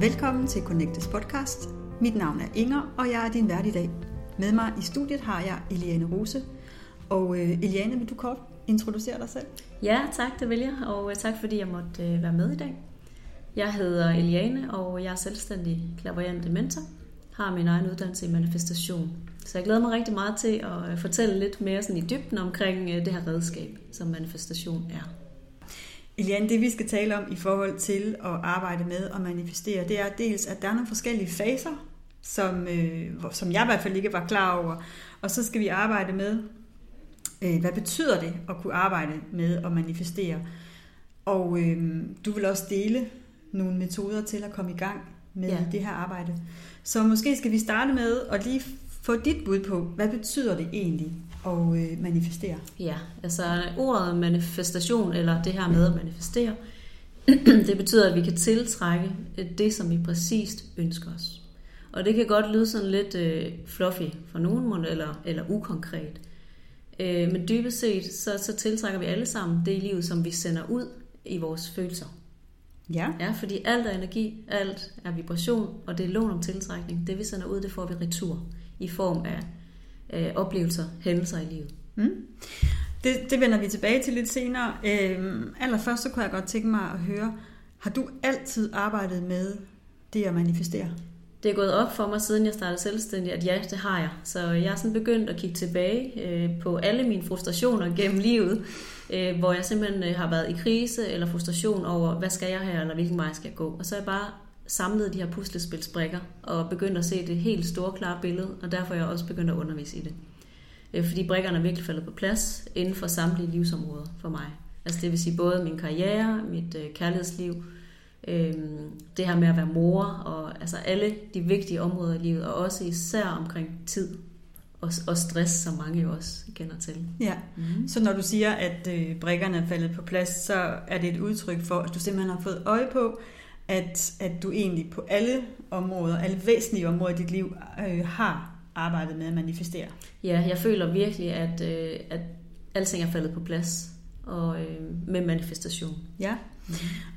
Velkommen til Connectes podcast. Mit navn er Inger, og jeg er din vært i dag. Med mig i studiet har jeg Eliane Rose. Og øh, Eliane, vil du kort introducere dig selv? Ja, tak, det vil jeg, og øh, tak fordi jeg måtte øh, være med i dag. Jeg hedder Eliane, og jeg er selvstændig klaverjant mentor. Har min egen uddannelse i manifestation. Så jeg glæder mig rigtig meget til at øh, fortælle lidt mere sådan i dybden omkring øh, det her redskab, som manifestation er. Eliane, det vi skal tale om i forhold til at arbejde med og manifestere, det er dels, at der er nogle forskellige faser, som, øh, som jeg i hvert fald ikke var klar over. Og så skal vi arbejde med, øh, hvad betyder det at kunne arbejde med at manifestere. Og øh, du vil også dele nogle metoder til at komme i gang med ja. det her arbejde. Så måske skal vi starte med at lige få dit bud på, hvad betyder det egentlig at øh, manifestere? Ja, altså ordet manifestation, eller det her med at manifestere, det betyder, at vi kan tiltrække øh, det, som vi præcist ønsker os. Og det kan godt lyde sådan lidt øh, fluffy for nogen, eller, eller ukonkret. Øh, men dybest set, så, så tiltrækker vi alle sammen det i livet, som vi sender ud i vores følelser. Ja. Ja, fordi alt er energi, alt er vibration, og det er lån om tiltrækning. Det vi sender ud, det får vi retur i form af øh, oplevelser, hændelser i livet. Mm. Det, det vender vi tilbage til lidt senere. Øhm, allerførst så kunne jeg godt tænke mig at høre, har du altid arbejdet med det at manifestere? Det er gået op for mig, siden jeg startede selvstændig, at ja, det har jeg. Så jeg er sådan begyndt at kigge tilbage øh, på alle mine frustrationer gennem livet, øh, hvor jeg simpelthen øh, har været i krise eller frustration over, hvad skal jeg her, eller hvilken vej skal jeg gå. Og så er jeg bare samlet de her puslespilsbrikker og begyndt at se det helt store, klare billede, og derfor er jeg også begyndt at undervise i det. Øh, fordi brikkerne er virkelig faldet på plads inden for samtlige livsområder for mig. Altså det vil sige både min karriere, mit øh, kærlighedsliv, øh, det her med at være mor, og altså alle de vigtige områder i livet, og også især omkring tid og, og stress, som mange jo også kender til. Ja, mm. så når du siger, at øh, brikkerne er faldet på plads, så er det et udtryk for, at du simpelthen har fået øje på, at, at du egentlig på alle områder, alle væsentlige områder i dit liv, øh, har arbejdet med at manifestere. Ja, jeg føler virkelig, at, øh, at alting er faldet på plads og øh, med manifestation. Ja,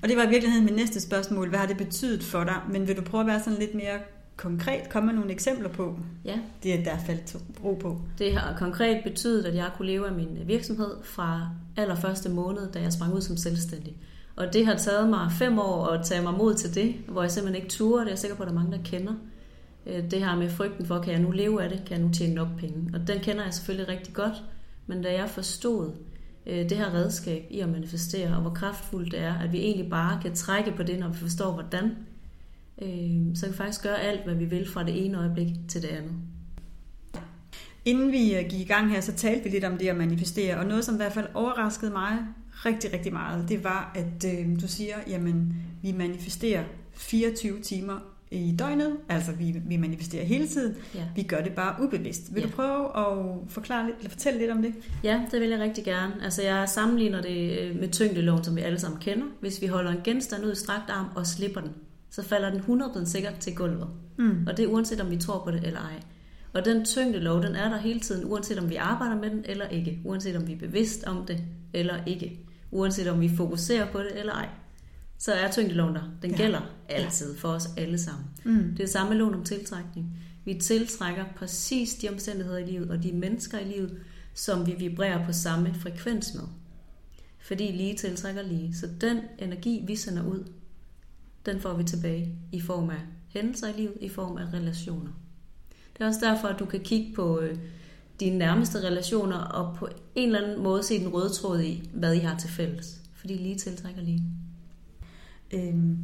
og det var i virkeligheden mit næste spørgsmål. Hvad har det betydet for dig? Men vil du prøve at være sådan lidt mere konkret? Komme med nogle eksempler på ja. det, der er faldet ro på? Det har konkret betydet, at jeg kunne leve af min virksomhed fra allerførste måned, da jeg sprang ud som selvstændig. Og det har taget mig fem år at tage mig mod til det, hvor jeg simpelthen ikke turde. Det er jeg sikker på, at der er mange, der kender. Øh, det her med frygten for, kan jeg nu leve af det? Kan jeg nu tjene nok penge? Og den kender jeg selvfølgelig rigtig godt. Men da jeg forstod øh, det her redskab i at manifestere, og hvor kraftfuldt det er, at vi egentlig bare kan trække på det, når vi forstår, hvordan, øh, så kan vi faktisk gøre alt, hvad vi vil fra det ene øjeblik til det andet. Inden vi øh, gik i gang her, så talte vi lidt om det at manifestere, og noget, som i hvert fald overraskede mig rigtig, rigtig meget, det var, at øh, du siger, jamen, vi manifesterer 24 timer i døgnet, altså vi, vi manifesterer hele tiden, ja. vi gør det bare ubevidst. Vil ja. du prøve at forklare lidt, eller fortælle lidt om det? Ja, det vil jeg rigtig gerne. Altså jeg sammenligner det øh, med tyngdeloven, som vi alle sammen kender. Hvis vi holder en genstand ud i strakt arm og slipper den, så falder den 100% sikkert til gulvet. Mm. Og det er uanset om vi tror på det eller ej. Og den tyngdelov, den er der hele tiden, uanset om vi arbejder med den eller ikke. Uanset om vi er bevidst om det eller ikke. Uanset om vi fokuserer på det eller ej. Så er tyngdeloven der. Den ja. gælder altid for os alle sammen. Mm. Det er samme lån om tiltrækning. Vi tiltrækker præcis de omstændigheder i livet og de mennesker i livet, som vi vibrerer på samme frekvens med. Fordi lige tiltrækker lige. Så den energi, vi sender ud, den får vi tilbage i form af hændelser i livet, i form af relationer. Det er også derfor, at du kan kigge på øh, dine nærmeste relationer og på en eller anden måde se den røde tråd i, hvad I har til fælles. Fordi lige tiltrækker lige. Øhm,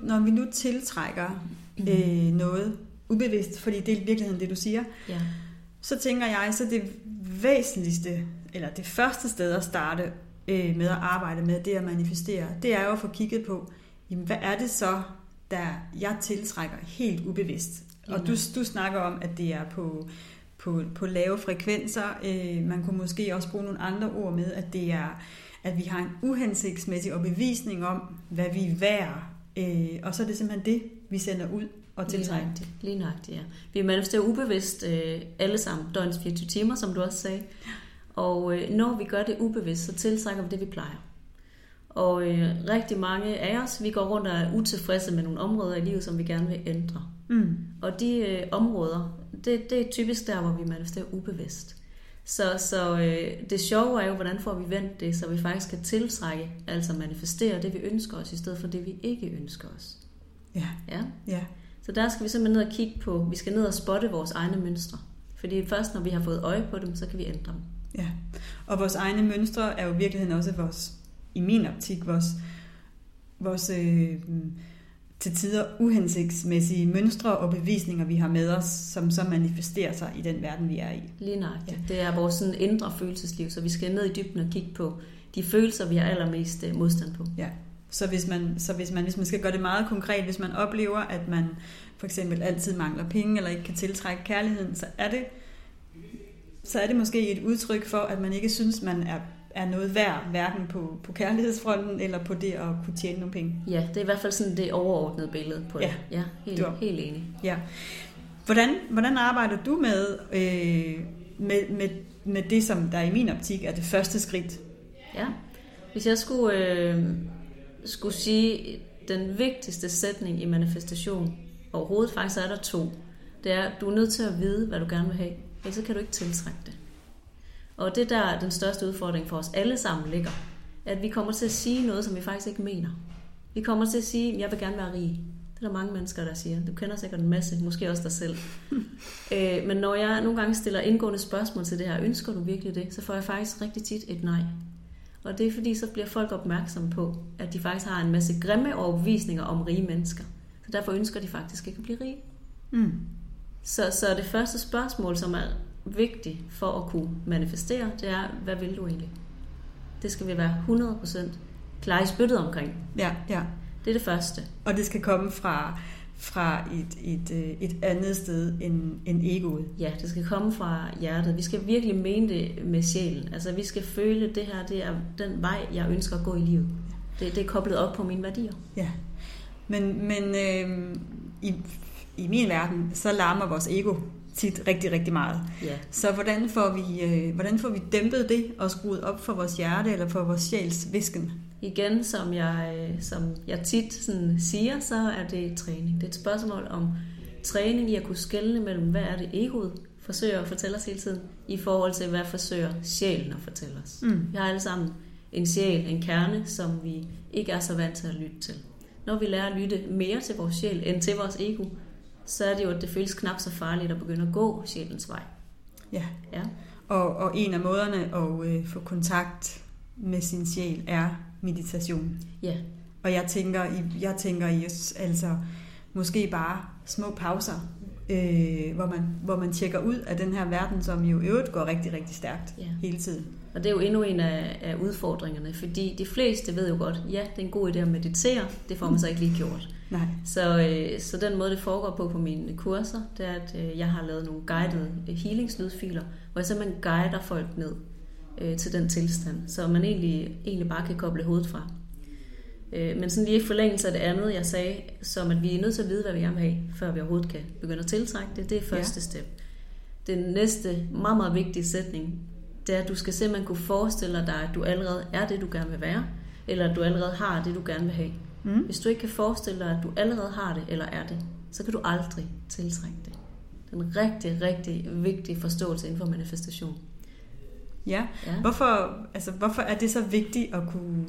når vi nu tiltrækker mm. øh, noget ubevidst, fordi det er i virkeligheden det, du siger, ja. så tænker jeg, så det væsentligste, eller det første sted at starte øh, med at arbejde med det at manifestere, det er jo at få kigget på, jamen, hvad er det så, der jeg tiltrækker helt ubevidst? Og du, du snakker om, at det er på, på, på lave frekvenser. Øh, man kunne måske også bruge nogle andre ord med, at det er, at vi har en uhensigtsmæssig overbevisning om, hvad vi er værd. Øh, og så er det simpelthen det, vi sender ud og tiltrækker. Lige Lige nøjagtigt, ja. Vi manifesterer ubevidst øh, alle sammen, døgnets 24 timer, som du også sagde. Og øh, når vi gør det ubevidst, så tiltrækker vi det, vi plejer. Og øh, rigtig mange af os, vi går rundt og er utilfredse med nogle områder i livet, som vi gerne vil ændre. Mm. Og de øh, områder, det, det er typisk der, hvor vi manifesterer ubevidst. Så, så øh, det sjove er jo, hvordan får vi vendt det, så vi faktisk kan tiltrække, altså manifestere det, vi ønsker os, i stedet for det, vi ikke ønsker os. Ja. ja. ja. Så der skal vi simpelthen ned og kigge på, vi skal ned og spotte vores egne mønstre. Fordi først når vi har fået øje på dem, så kan vi ændre dem. Ja, og vores egne mønstre er jo i virkeligheden også vores, i min optik, vores, vores øh, til tider uhensigtsmæssige mønstre og bevisninger, vi har med os, som så manifesterer sig i den verden, vi er i. Lige nok. Ja. Det er vores sådan indre følelsesliv, så vi skal ned i dybden og kigge på de følelser, vi har allermest øh, modstand på. Ja. Så hvis man, så hvis man, hvis man skal gøre det meget konkret, hvis man oplever, at man for eksempel altid mangler penge, eller ikke kan tiltrække kærligheden, så er det, så er det måske et udtryk for, at man ikke synes, man er er noget værd, hverken på, på kærlighedsfronten eller på det at kunne tjene nogle penge. Ja, det er i hvert fald sådan det overordnede billede på det. Ja, ja helt, du helt enig. Ja. Hvordan, hvordan arbejder du med, øh, med, med, med det, som der i min optik er det første skridt? Ja, hvis jeg skulle, øh, skulle sige den vigtigste sætning i manifestation overhovedet, faktisk er der to. Det er, at du er nødt til at vide, hvad du gerne vil have, ellers kan du ikke tiltrække det. Og det der den største udfordring for os alle sammen ligger, at vi kommer til at sige noget, som vi faktisk ikke mener. Vi kommer til at sige, at jeg vil gerne være rig. Det er der mange mennesker, der siger. Du kender sikkert en masse, måske også dig selv. øh, men når jeg nogle gange stiller indgående spørgsmål til det her, ønsker du virkelig det, så får jeg faktisk rigtig tit et nej. Og det er fordi, så bliver folk opmærksomme på, at de faktisk har en masse grimme overbevisninger om rige mennesker. Så derfor ønsker de faktisk ikke at blive rige. Mm. Så, så det første spørgsmål, som er vigtigt for at kunne manifestere, det er, hvad vil du egentlig? Det skal vi være 100% klar i spyttet omkring. Ja, ja. Det er det første. Og det skal komme fra, fra et, et, øh, et andet sted end, end egoet. Ja, det skal komme fra hjertet. Vi skal virkelig mene det med sjælen. Altså vi skal føle, at det her det er den vej, jeg ønsker at gå i livet. Det, det er koblet op på mine værdier. Ja, men, men øh, i, i min verden, så larmer vores ego tit rigtig, rigtig meget. Ja. Så hvordan får, vi, øh, hvordan får vi dæmpet det og skruet op for vores hjerte eller for vores sjæls visken? Igen, som jeg, øh, som jeg tit sådan siger, så er det træning. Det er et spørgsmål om træning i at kunne skelne mellem, hvad er det egoet forsøger at fortælle os hele tiden, i forhold til, hvad forsøger sjælen at fortælle os. Mm. Vi har alle sammen en sjæl, en kerne, som vi ikke er så vant til at lytte til. Når vi lærer at lytte mere til vores sjæl end til vores ego, så er det jo, at det føles knap så farligt at begynde at gå sjælens vej. Ja. ja. Og, og en af måderne at øh, få kontakt med sin sjæl er meditation. Ja. Og jeg tænker, jeg tænker i altså måske bare små pauser, øh, hvor, man, hvor man tjekker ud af den her verden, som jo øvrigt går rigtig, rigtig stærkt ja. hele tiden. Og det er jo endnu en af, af udfordringerne, fordi de fleste ved jo godt, ja, det er en god idé at meditere, det får man så ikke lige gjort. Nej. Så, øh, så den måde, det foregår på på mine kurser, det er, at øh, jeg har lavet nogle guidede øh, healingslydfiler, hvor jeg simpelthen guider folk ned øh, til den tilstand, så man egentlig, egentlig bare kan koble hovedet fra. Øh, men sådan lige i forlængelse af det andet, jeg sagde, som at vi er nødt til at vide, hvad vi gerne vil have, før vi overhovedet kan begynde at tiltrække det, det er første ja. step. Den næste meget, meget vigtige sætning, det er, at du skal simpelthen kunne forestille dig, at du allerede er det, du gerne vil være, eller at du allerede har det, du gerne vil have. Mm. Hvis du ikke kan forestille dig, at du allerede har det, eller er det, så kan du aldrig tiltrække det. Det er en rigtig, rigtig vigtig forståelse inden for manifestation. Ja, ja. Hvorfor, altså, hvorfor er det så vigtigt at kunne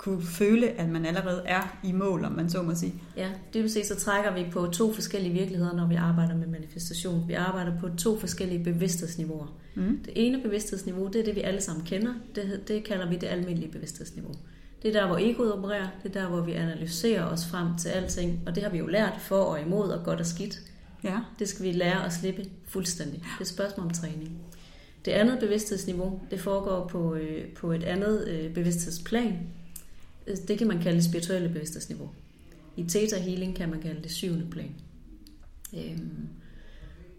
kunne føle, at man allerede er i mål, om man så må sige. Ja, dybest set så trækker vi på to forskellige virkeligheder, når vi arbejder med manifestation. Vi arbejder på to forskellige bevidsthedsniveauer. Mm. Det ene bevidsthedsniveau, det er det, vi alle sammen kender. Det, det kalder vi det almindelige bevidsthedsniveau. Det er der, hvor egoet opererer. Det er der, hvor vi analyserer os frem til alting. Og det har vi jo lært for og imod, og godt og skidt. Ja. Det skal vi lære at slippe fuldstændig. Det er et spørgsmål om træning. Det andet bevidsthedsniveau, det foregår på, øh, på et andet øh, bevidsthedsplan, det kan man kalde det spirituelle bevidsthedsniveau. I Theta Healing kan man kalde det syvende plan. Øhm,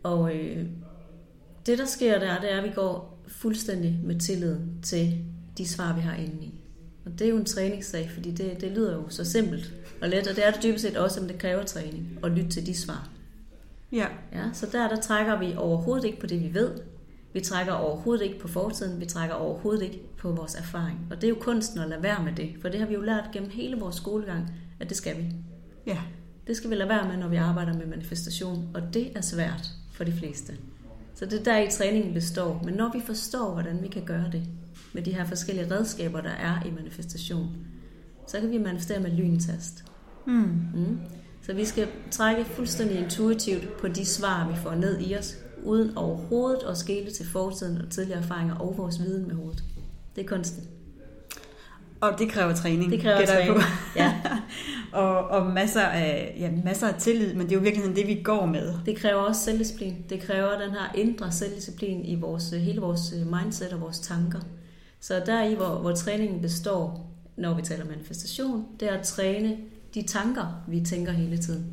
og øh, det, der sker der, det er, at vi går fuldstændig med tillid til de svar, vi har inde i. Og det er jo en træningssag, fordi det, det lyder jo så simpelt og let, og det er det dybest set også, men det kræver træning at lytte til de svar. Ja. ja. Så der, der trækker vi overhovedet ikke på det, vi ved. Vi trækker overhovedet ikke på fortiden, vi trækker overhovedet ikke på vores erfaring. Og det er jo kunsten at lade være med det, for det har vi jo lært gennem hele vores skolegang, at det skal vi. Ja. Det skal vi lade være med, når vi arbejder med manifestation, og det er svært for de fleste. Så det er der i træningen består. Men når vi forstår, hvordan vi kan gøre det, med de her forskellige redskaber, der er i manifestation, så kan vi manifestere med lyntast. Mm. Mm. Så vi skal trække fuldstændig intuitivt på de svar, vi får ned i os, uden overhovedet at skele til fortiden og tidligere erfaringer og vores viden med hovedet. Det er kunsten. Og det kræver træning. Det kræver træning, på. ja. og, og masser, af, ja, masser af tillid, men det er jo virkelig det, vi går med. Det kræver også selvdisciplin. Det kræver den her indre selvdisciplin i vores, hele vores mindset og vores tanker. Så der i, hvor, hvor træningen består, når vi taler manifestation, det er at træne de tanker, vi tænker hele tiden.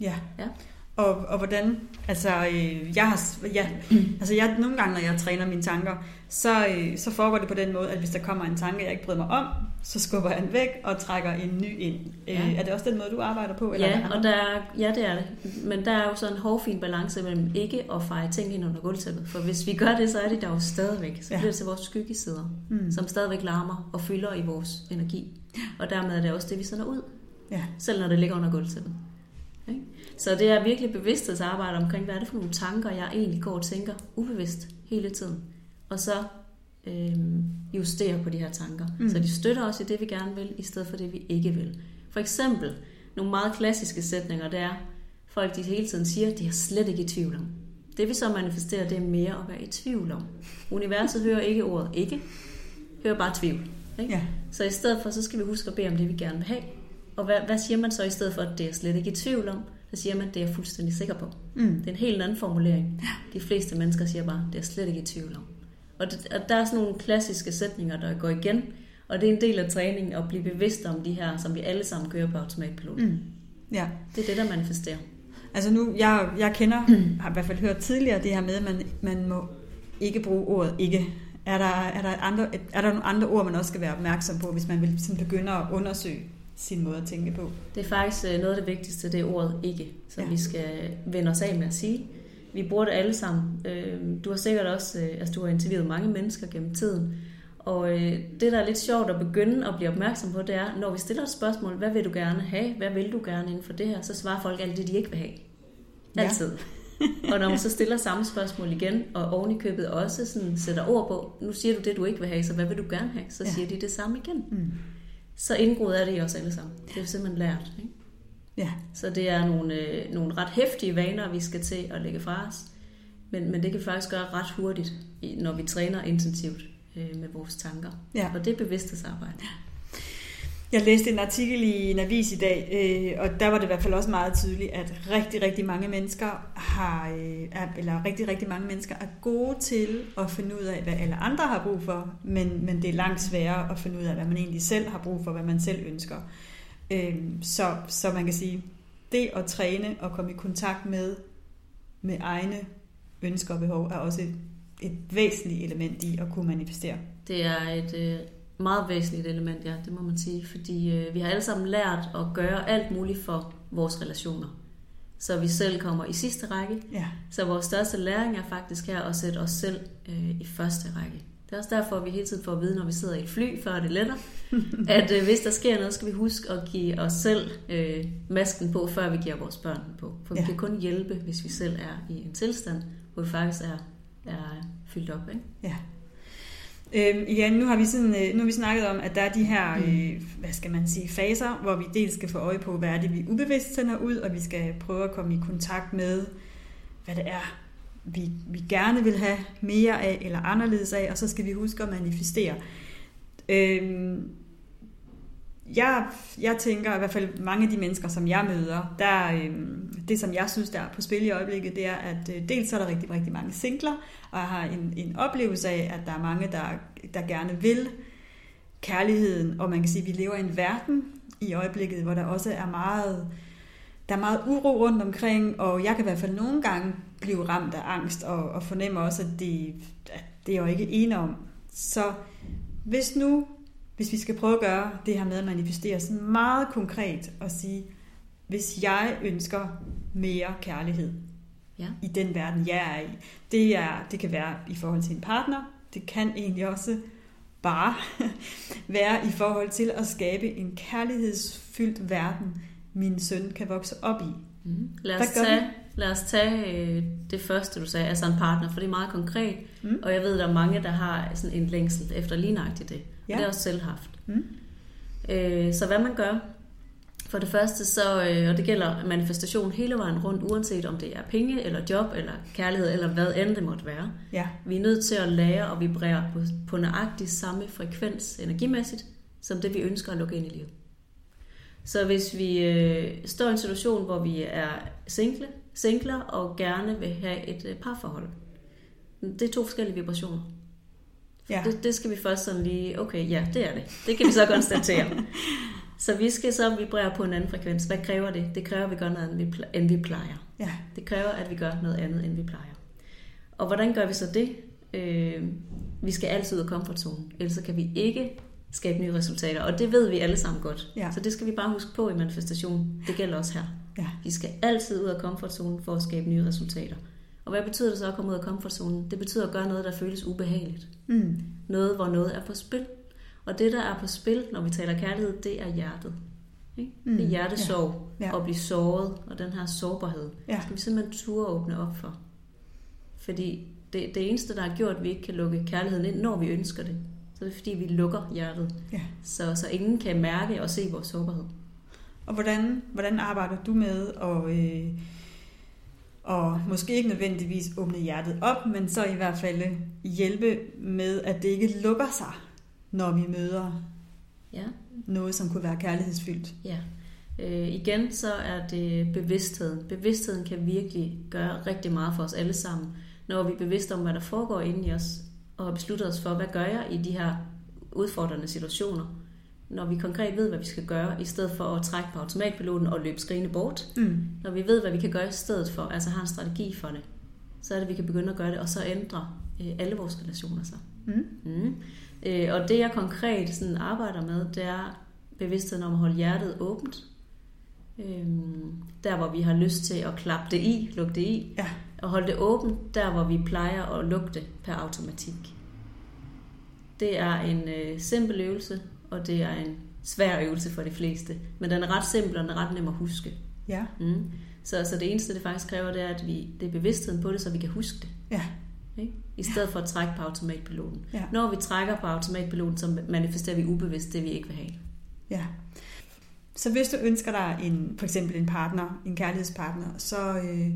Ja. ja. Og, og hvordan, altså, øh, jeg har, ja, altså jeg, nogle gange, når jeg træner mine tanker, så, øh, så foregår det på den måde, at hvis der kommer en tanke, jeg ikke bryder mig om, så skubber jeg den væk og trækker en ny ind. Øh, ja. Er det også den måde, du arbejder på? Eller ja, og der, ja, det er det. Men der er jo sådan en hårfin balance mellem ikke at feje ting ind under gulvtæppet. For hvis vi gør det, så er det der jo stadigvæk. Så ja. bliver det til vores skyggesider, mm. som stadigvæk larmer og fylder i vores energi. Og dermed er det også det, vi sender ud. Ja. Selv når det ligger under gulvtæppet. Okay? Så det er virkelig bevidsthedsarbejde omkring, hvad er det for nogle tanker, jeg egentlig går og tænker ubevidst hele tiden. Og så øh, justere på de her tanker. Mm. Så de støtter os i det, vi gerne vil, i stedet for det, vi ikke vil. For eksempel, nogle meget klassiske sætninger, det er, folk de hele tiden siger, de er slet ikke i tvivl om. Det vi så manifesterer, det er mere at være i tvivl om. Universet hører ikke ordet ikke, hører bare tvivl. Ikke? Ja. Så i stedet for, så skal vi huske at bede om det, vi gerne vil have. Og hvad, hvad siger man så i stedet for, at det er slet ikke i tvivl om? Så siger man, det er jeg fuldstændig sikker på. Mm. Det er en helt anden formulering. De fleste mennesker siger bare, det er jeg slet ikke i tvivl om. Og, det, og der er sådan nogle klassiske sætninger, der går igen. Og det er en del af træningen at blive bevidst om de her, som vi alle sammen kører på automatpilot. Mm. Ja. Det er det, der manifesterer. Altså nu, jeg, jeg kender, mm. har i hvert fald hørt tidligere det her med, at man, man må ikke bruge ordet ikke. Er der, er, der andre, er der nogle andre ord, man også skal være opmærksom på, hvis man vil sådan begynde at undersøge sin måde at tænke på? Det er faktisk øh, noget af det vigtigste, det er ordet ikke, som ja. vi skal vende os af med at sige. Vi bruger det alle sammen. Øh, du har sikkert også, øh, altså du har interviewet mange mennesker gennem tiden, og det, der er lidt sjovt at begynde at blive opmærksom på, det er, når vi stiller et spørgsmål, hvad vil du gerne have, hvad vil du gerne inden for det her, så svarer folk alt det, de ikke vil have. Altid. Ja. og når man så stiller samme spørgsmål igen, og oven i købet også sådan sætter ord på, nu siger du det, du ikke vil have, så hvad vil du gerne have? Så ja. siger de det samme igen. Mm så indgroet er det i os alle sammen. Det er simpelthen lært. Ikke? Ja. Så det er nogle, øh, nogle ret hæftige vaner, vi skal til at lægge fra os. Men, men det kan vi faktisk gøre ret hurtigt, når vi træner intensivt øh, med vores tanker. Ja. Og det er bevidsthedsarbejde. Ja. Jeg læste en artikel i en avis i dag, øh, og der var det i hvert fald også meget tydeligt, at rigtig, rigtig mange mennesker har, øh, eller rigtig, rigtig mange mennesker er gode til at finde ud af, hvad alle andre har brug for, men, men det er langt sværere at finde ud af, hvad man egentlig selv har brug for, hvad man selv ønsker. Øh, så, så man kan sige, det at træne og komme i kontakt med, med egne ønsker og behov, er også et, et væsentligt element i at kunne manifestere. Det er et øh, meget væsentligt element, ja, det må man sige. Fordi øh, vi har alle sammen lært at gøre alt muligt for vores relationer. Så vi selv kommer i sidste række. Ja. Så vores største læring er faktisk her at sætte os selv øh, i første række. Det er også derfor, at vi hele tiden får at vide, når vi sidder i et fly, før det letter, at øh, hvis der sker noget, skal vi huske at give os selv øh, masken på, før vi giver vores børn på. For ja. vi kan kun hjælpe, hvis vi selv er i en tilstand, hvor vi faktisk er, er fyldt op. Ikke? Ja. Øhm, igen, nu har, vi sådan, øh, nu har vi snakket om, at der er de her, mm. øh, hvad skal man sige, faser, hvor vi dels skal få øje på, hvad er det, vi ubevidst sender ud, og vi skal prøve at komme i kontakt med, hvad det er, vi, vi gerne vil have mere af, eller anderledes af, og så skal vi huske at manifestere. Øhm, jeg, jeg tænker, i hvert fald mange af de mennesker, som jeg møder, der, øh, det som jeg synes, der er på spil i øjeblikket, det er, at øh, dels er der rigtig, rigtig mange singler, og jeg har en, en oplevelse af, at der er mange, der, der gerne vil kærligheden, og man kan sige, at vi lever i en verden i øjeblikket, hvor der også er meget, der er meget uro rundt omkring, og jeg kan i hvert fald nogle gange blive ramt af angst, og, og fornemme også, at det, at det er jeg jo ikke enig om. Så hvis nu hvis vi skal prøve at gøre det her med at manifestere sådan meget konkret og sige, hvis jeg ønsker mere kærlighed, ja. i den verden, jeg er i. Det, er, det kan være i forhold til en partner, det kan egentlig også bare være i forhold til at skabe en kærlighedsfyldt verden, min søn kan vokse op i. Mm. Lad, os tage, lad os tage øh, det første, du sagde, altså en partner, for det er meget konkret, mm. og jeg ved, der er mange, der har sådan en længsel efter lignagtigt det. Ja. Det er også selv haft. Mm. Øh, så hvad man gør, for det første, så, øh, og det gælder manifestation hele vejen rundt, uanset om det er penge, eller job, eller kærlighed, eller hvad end det måtte være. Ja. Vi er nødt til at lære og vibrere på, på nøjagtig samme frekvens energimæssigt, som det vi ønsker at lukke ind i livet. Så hvis vi øh, står i en situation, hvor vi er single, singler og gerne vil have et øh, parforhold, det er to forskellige vibrationer. Ja. Det, det skal vi først sådan lige, okay, ja, det er det. Det kan vi så konstatere. Så vi skal så vibrere på en anden frekvens. Hvad kræver det? Det kræver, at vi gør noget andet, end vi plejer. Ja. Det kræver, at vi gør noget andet, end vi plejer. Og hvordan gør vi så det? Øh, vi skal altid ud af komfortzonen, ellers kan vi ikke skabe nye resultater. Og det ved vi alle sammen godt. Ja. Så det skal vi bare huske på i manifestation. Det gælder også her. Ja. Vi skal altid ud af komfortzonen for at skabe nye resultater. Og hvad betyder det så at komme ud af komfortzonen? Det betyder at gøre noget, der føles ubehageligt. Mm. Noget, hvor noget er på spil. Og det, der er på spil, når vi taler kærlighed, det er hjertet. Ikke? Mm. Det er hjertesorg ja. Ja. at blive såret, og den her sårbarhed. Ja. Skal vi simpelthen turde åbne op for. Fordi det, det eneste, der har gjort, at vi ikke kan lukke kærligheden ind, når vi ønsker det, så det er fordi, vi lukker hjertet. Ja. Så, så ingen kan mærke og se vores sårbarhed. Og hvordan, hvordan arbejder du med at, øh, og måske ikke nødvendigvis åbne hjertet op, men så i hvert fald hjælpe med, at det ikke lukker sig, når vi møder ja. noget, som kunne være kærlighedsfyldt. Ja. Øh, igen så er det bevidstheden. Bevidstheden kan virkelig gøre rigtig meget for os alle sammen, når vi er bevidste om, hvad der foregår inde i os, og har besluttet os for, hvad gør jeg i de her udfordrende situationer. Når vi konkret ved, hvad vi skal gøre, i stedet for at trække på automatpiloten og løbe skrigende bort. Mm. Når vi ved, hvad vi kan gøre i stedet for, altså har en strategi for det, så er det, at vi kan begynde at gøre det, og så ændre øh, alle vores relationer sig. Mm. Mm. Øh, og det jeg konkret sådan arbejder med, det er bevidstheden om at holde hjertet åbent. Øh, der hvor vi har lyst til at klappe det i, lukke det i. Ja. Og holde det åbent, der hvor vi plejer at lukke det per automatik. Det er en øh, simpel øvelse, og det er en svær øvelse for de fleste. Men den er ret simpel, og den er ret nem at huske. Ja. Mm. Så, så det eneste, det faktisk kræver, det er, at vi, det er bevidstheden på det, så vi kan huske det. Ja. Ikke? I stedet for at trække på automatpiloten. Ja. Når vi trækker på automatpiloten, så manifesterer vi ubevidst det, vi ikke vil have. Ja. Så hvis du ønsker dig en, for eksempel en partner, en kærlighedspartner, så øh,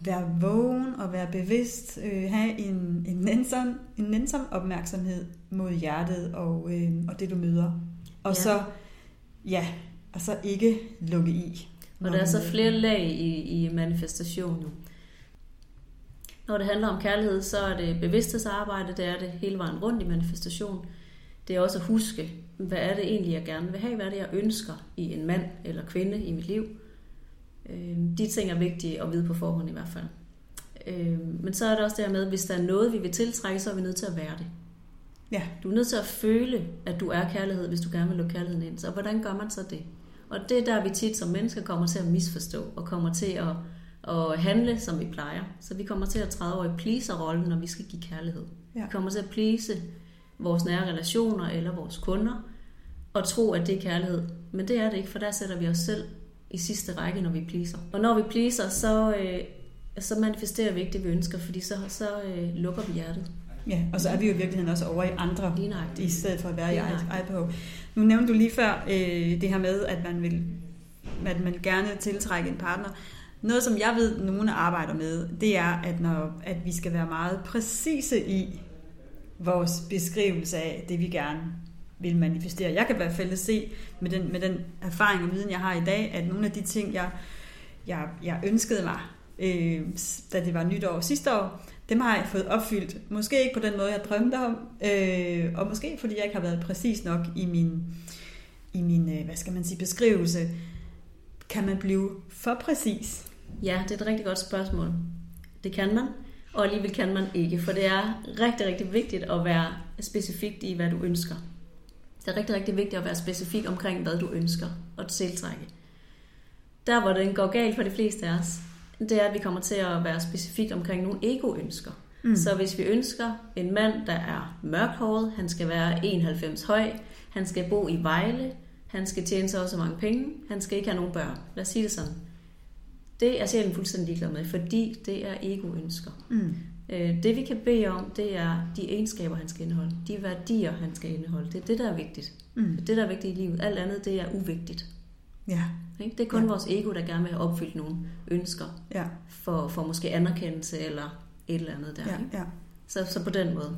vær vågen og vær bevidst. Øh, have en, en, nænsom, en nænsom opmærksomhed mod hjertet og, øh, og det, du møder. Og ja. så, ja, og så ikke lukke i. Og der er så flere lag i, i manifestationen. Når det handler om kærlighed, så er det bevidsthedsarbejde, det er det hele vejen rundt i manifestation. Det er også at huske, hvad er det egentlig, jeg gerne vil have, hvad er det, jeg ønsker i en mand eller kvinde i mit liv. Øh, de ting er vigtige at vide på forhånd i hvert fald. Øh, men så er det også det her med, at hvis der er noget, vi vil tiltrække, så er vi nødt til at være det. Ja. Du er nødt til at føle, at du er kærlighed, hvis du gerne vil lukke kærligheden ind. Så hvordan gør man så det? Og det er der, vi tit som mennesker kommer til at misforstå, og kommer til at og handle, som vi plejer. Så vi kommer til at træde over i pleaser-rollen, når vi skal give kærlighed. Ja. Vi kommer til at please vores nære relationer eller vores kunder, og tro, at det er kærlighed. Men det er det ikke, for der sætter vi os selv i sidste række, når vi pleaser. Og når vi pleaser, så, øh, så manifesterer vi ikke det, vi ønsker, fordi så, så øh, lukker vi hjertet. Ja, og så er vi jo i virkeligheden også over i andre, i stedet for at være i IPO. Nu nævnte du lige før øh, det her med, at man vil at man gerne tiltrække en partner. Noget, som jeg ved, nogen arbejder med, det er, at, når, at vi skal være meget præcise i vores beskrivelse af det, vi gerne vil manifestere. Jeg kan i hvert fald se med den, med den erfaring og viden, jeg har i dag, at nogle af de ting, jeg, jeg, jeg ønskede mig, øh, da det var nytår sidste år, dem har jeg fået opfyldt. Måske ikke på den måde, jeg drømte om, øh, og måske fordi jeg ikke har været præcis nok i min, i min øh, hvad skal man sige, beskrivelse. Kan man blive for præcis? Ja, det er et rigtig godt spørgsmål. Det kan man, og alligevel kan man ikke, for det er rigtig, rigtig vigtigt at være specifikt i, hvad du ønsker. Det er rigtig, rigtig vigtigt at være specifik omkring, hvad du ønsker at tiltrække. Der, hvor den går galt for de fleste af os, det er, at vi kommer til at være specifikt omkring nogle egoønsker. Mm. Så hvis vi ønsker en mand, der er mørkhåret, han skal være 91 høj, han skal bo i Vejle, han skal tjene så også mange penge, han skal ikke have nogen børn. Lad os sige det sådan. Det er sjælen fuldstændig ligeglad med, fordi det er egoønsker. Mm. Øh, det vi kan bede om, det er de egenskaber, han skal indeholde. De værdier, han skal indeholde. Det er det, der er vigtigt. Mm. Det er det, der er vigtigt i livet. Alt andet, det er uvigtigt. Ja. Det er kun ja. vores ego, der gerne vil have opfyldt nogle ønsker. Ja. For, for måske anerkendelse eller et eller andet der. Ja. Ikke? Ja. Så, så på den måde.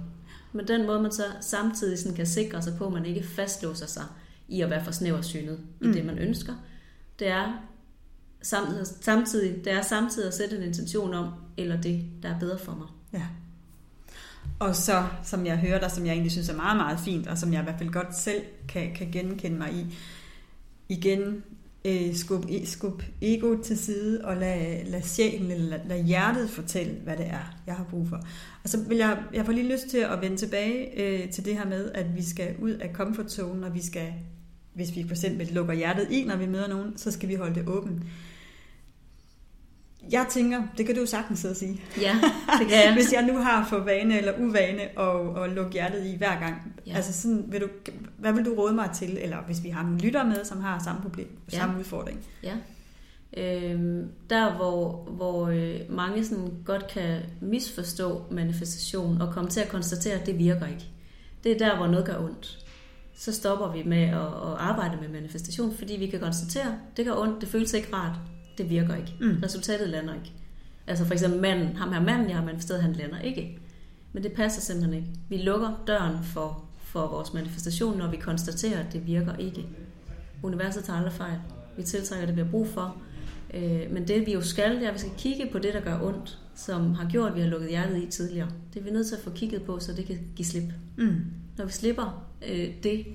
Men den måde, man så samtidig sådan kan sikre sig på, at man ikke fastlåser sig i at være for snæversynet mm. i det, man ønsker, det er samtidig, det er samtidig at sætte en intention om, eller det, der er bedre for mig. Ja. Og så, som jeg hører dig, som jeg egentlig synes er meget, meget fint, og som jeg i hvert fald godt selv kan, kan genkende mig i, igen, øh, skub, e, skub ego til side, og lad, lad sjælen, eller lad, lad hjertet fortælle, hvad det er, jeg har brug for. Og så vil jeg, jeg får lige lyst til at vende tilbage øh, til det her med, at vi skal ud af comfort zone, og vi skal, hvis vi for eksempel lukker hjertet i, når vi møder nogen, så skal vi holde det åbent. Jeg tænker, det kan du sagtens sidde og sige. Ja, det kan jeg. Hvis jeg nu har for vane eller uvane at, at lukke hjertet i hver gang. Ja. Altså sådan, vil du, hvad vil du råde mig til? Eller hvis vi har nogle lytter med, som har samme problem, ja. samme udfordring. Ja. Øhm, der hvor, hvor øh, mange sådan godt kan misforstå manifestation og komme til at konstatere, at det virker ikke. Det er der, hvor noget gør ondt. Så stopper vi med at, at arbejde med manifestation, fordi vi kan konstatere, at det gør ondt, det føles ikke rart, det virker ikke. Mm. Resultatet lander ikke. Altså for eksempel manden, ham her manden, jeg har manifesteret, han lander ikke. Men det passer simpelthen ikke. Vi lukker døren for, for vores manifestation, når vi konstaterer, at det virker ikke. Universet tager aldrig fejl. Vi tiltrækker det, vi har brug for. Øh, men det vi jo skal, det er, at vi skal kigge på det, der gør ondt, som har gjort, at vi har lukket hjertet i tidligere. Det er vi nødt til at få kigget på, så det kan give slip. Mm. Når vi slipper øh, det,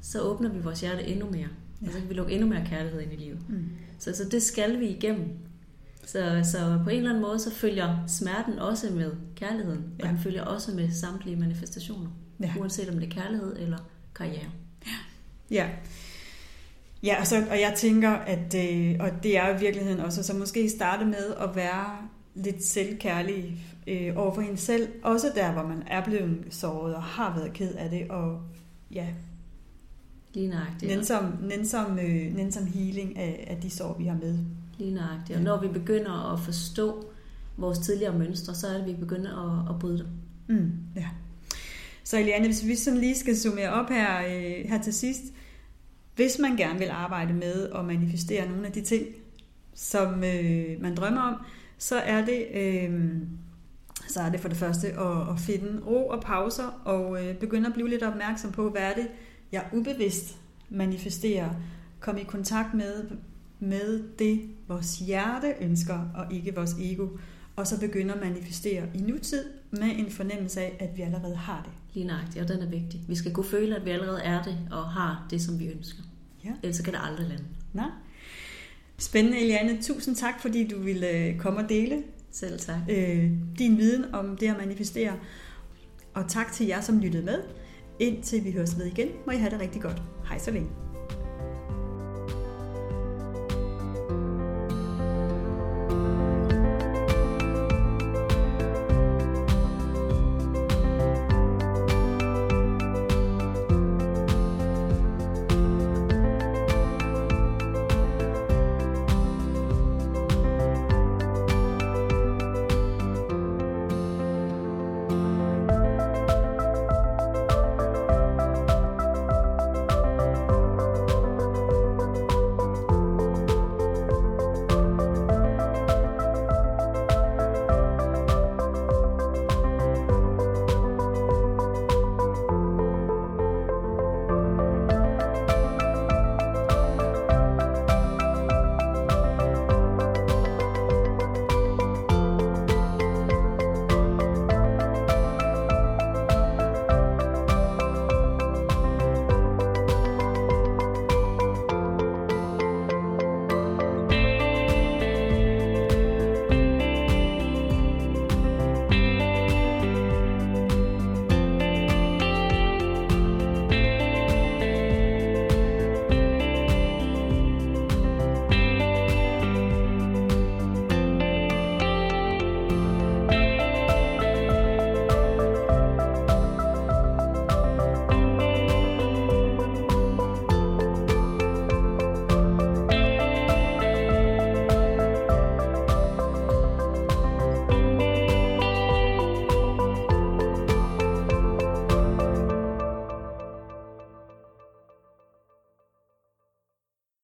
så åbner vi vores hjerte endnu mere. Ja. Og så kan vi lukke endnu mere kærlighed ind i livet. Mm. Så, så det skal vi igennem. Så, så på en eller anden måde, så følger smerten også med kærligheden, ja. og den følger også med samtlige manifestationer, ja. uanset om det er kærlighed eller karriere. Ja, ja. ja og, så, og jeg tænker, at øh, og det er i virkeligheden også, så måske starte med at være lidt selvkærlig øh, over for en selv, også der, hvor man er blevet såret og har været ked af det, og ja, Lige nøjagtigt. Nænsom, nænsom, øh, nænsom healing af, af de sår, vi har med. Lige nøjagtigt. Og når vi begynder at forstå vores tidligere mønstre, så er det, at vi begynder at, at bryde dem. Mm, ja. Så Eliane, hvis vi sådan lige skal summere op her, øh, her til sidst. Hvis man gerne vil arbejde med at manifestere nogle af de ting, som øh, man drømmer om, så er det... Øh, så er det for det første at, at finde ro og pauser og øh, begynde at blive lidt opmærksom på, hvad er det, jeg ubevidst manifesterer, komme i kontakt med, med det, vores hjerte ønsker, og ikke vores ego, og så begynder at manifestere i nutid med en fornemmelse af, at vi allerede har det. Lige nøjagtigt, og den er vigtig. Vi skal kunne føle, at vi allerede er det, og har det, som vi ønsker. Ja. Ellers kan det aldrig lande. Nej. Spændende, Eliane. Tusind tak, fordi du ville øh, komme og dele Selv tak. Øh, din viden om det at manifestere. Og tak til jer, som lyttede med. Indtil vi høres ved igen, må I have det rigtig godt. Hej så længe.